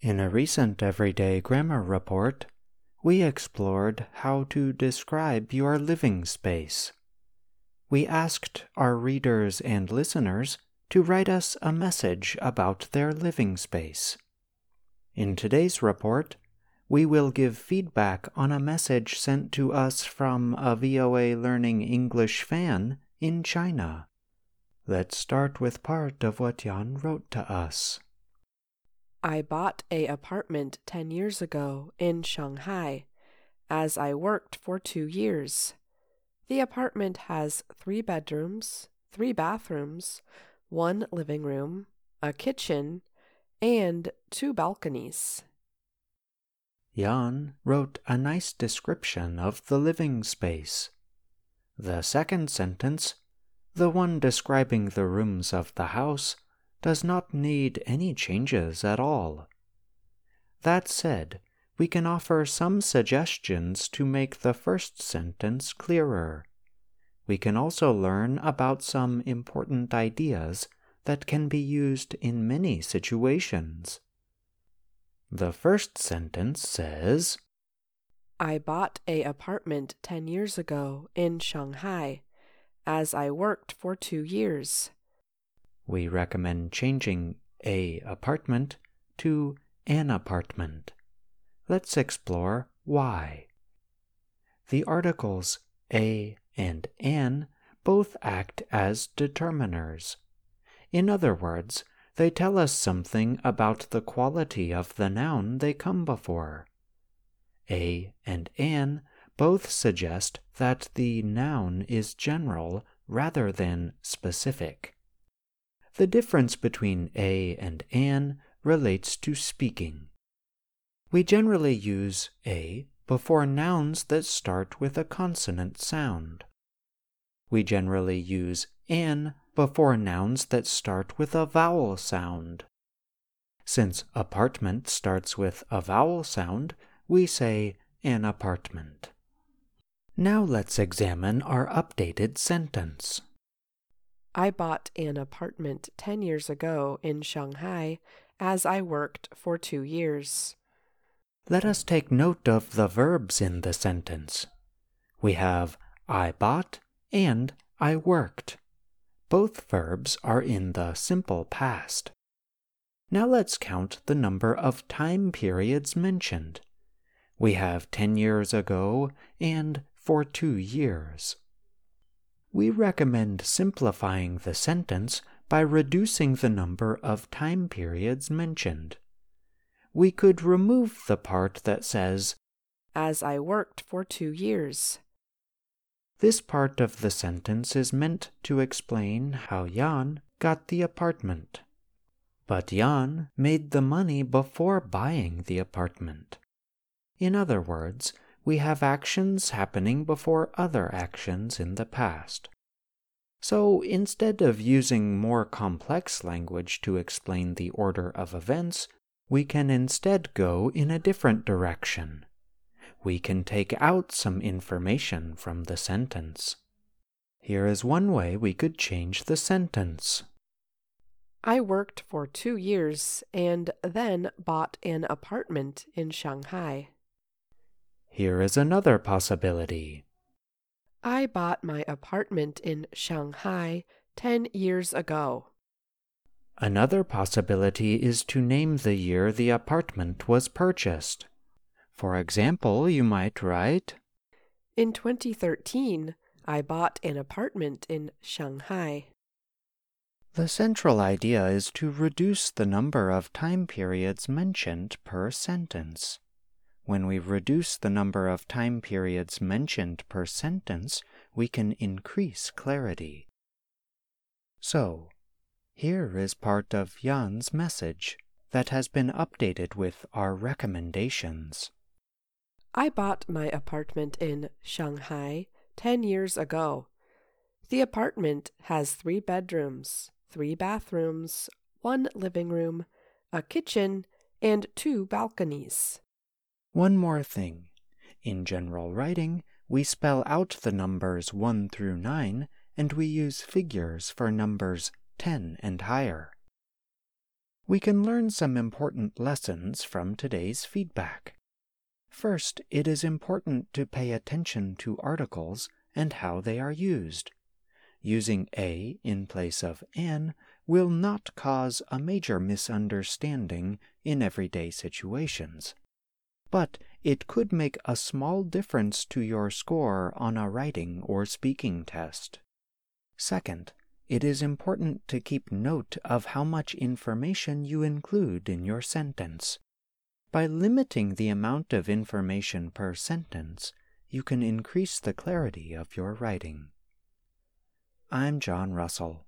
In a recent Everyday Grammar report, we explored how to describe your living space. We asked our readers and listeners to write us a message about their living space. In today's report, we will give feedback on a message sent to us from a VOA Learning English fan in China. Let's start with part of what Yan wrote to us. I bought a apartment 10 years ago in Shanghai as I worked for 2 years. The apartment has 3 bedrooms, 3 bathrooms, 1 living room, a kitchen, and 2 balconies. Jan wrote a nice description of the living space. The second sentence, the one describing the rooms of the house, does not need any changes at all. That said, we can offer some suggestions to make the first sentence clearer. We can also learn about some important ideas that can be used in many situations. The first sentence says, I bought a apartment 10 years ago in Shanghai as I worked for 2 years. We recommend changing a apartment to an apartment. Let's explore why. The articles a and an both act as determiners. In other words, they tell us something about the quality of the noun they come before. A and an both suggest that the noun is general rather than specific. The difference between a and an relates to speaking. We generally use a before nouns that start with a consonant sound. We generally use an before nouns that start with a vowel sound. Since apartment starts with a vowel sound, we say an apartment. Now let's examine our updated sentence. I bought an apartment 10 years ago in Shanghai as I worked for two years. Let us take note of the verbs in the sentence. We have I bought and I worked. Both verbs are in the simple past. Now let's count the number of time periods mentioned. We have 10 years ago and for two years we recommend simplifying the sentence by reducing the number of time periods mentioned. We could remove the part that says, As I worked for two years. This part of the sentence is meant to explain how Jan got the apartment. But Jan made the money before buying the apartment. In other words, we have actions happening before other actions in the past. So instead of using more complex language to explain the order of events, we can instead go in a different direction. We can take out some information from the sentence. Here is one way we could change the sentence. I worked for two years and then bought an apartment in Shanghai. Here is another possibility. I bought my apartment in Shanghai 10 years ago. Another possibility is to name the year the apartment was purchased. For example, you might write In 2013, I bought an apartment in Shanghai. The central idea is to reduce the number of time periods mentioned per sentence. When we reduce the number of time periods mentioned per sentence, we can increase clarity. So, here is part of Jan's message that has been updated with our recommendations. I bought my apartment in Shanghai 10 years ago. The apartment has three bedrooms, three bathrooms, one living room, a kitchen, and two balconies. One more thing. In general writing, we spell out the numbers 1 through 9 and we use figures for numbers 10 and higher. we can learn some important lessons from today's feedback. First, it is important to pay attention to articles and how they are used. Using a in place of an will not cause a major misunderstanding in everyday situations. But it could make a small difference to your score on a writing or speaking test. Second, it is important to keep note of how much information you include in your sentence. By limiting the amount of information per sentence, you can increase the clarity of your writing. I'm John Russell.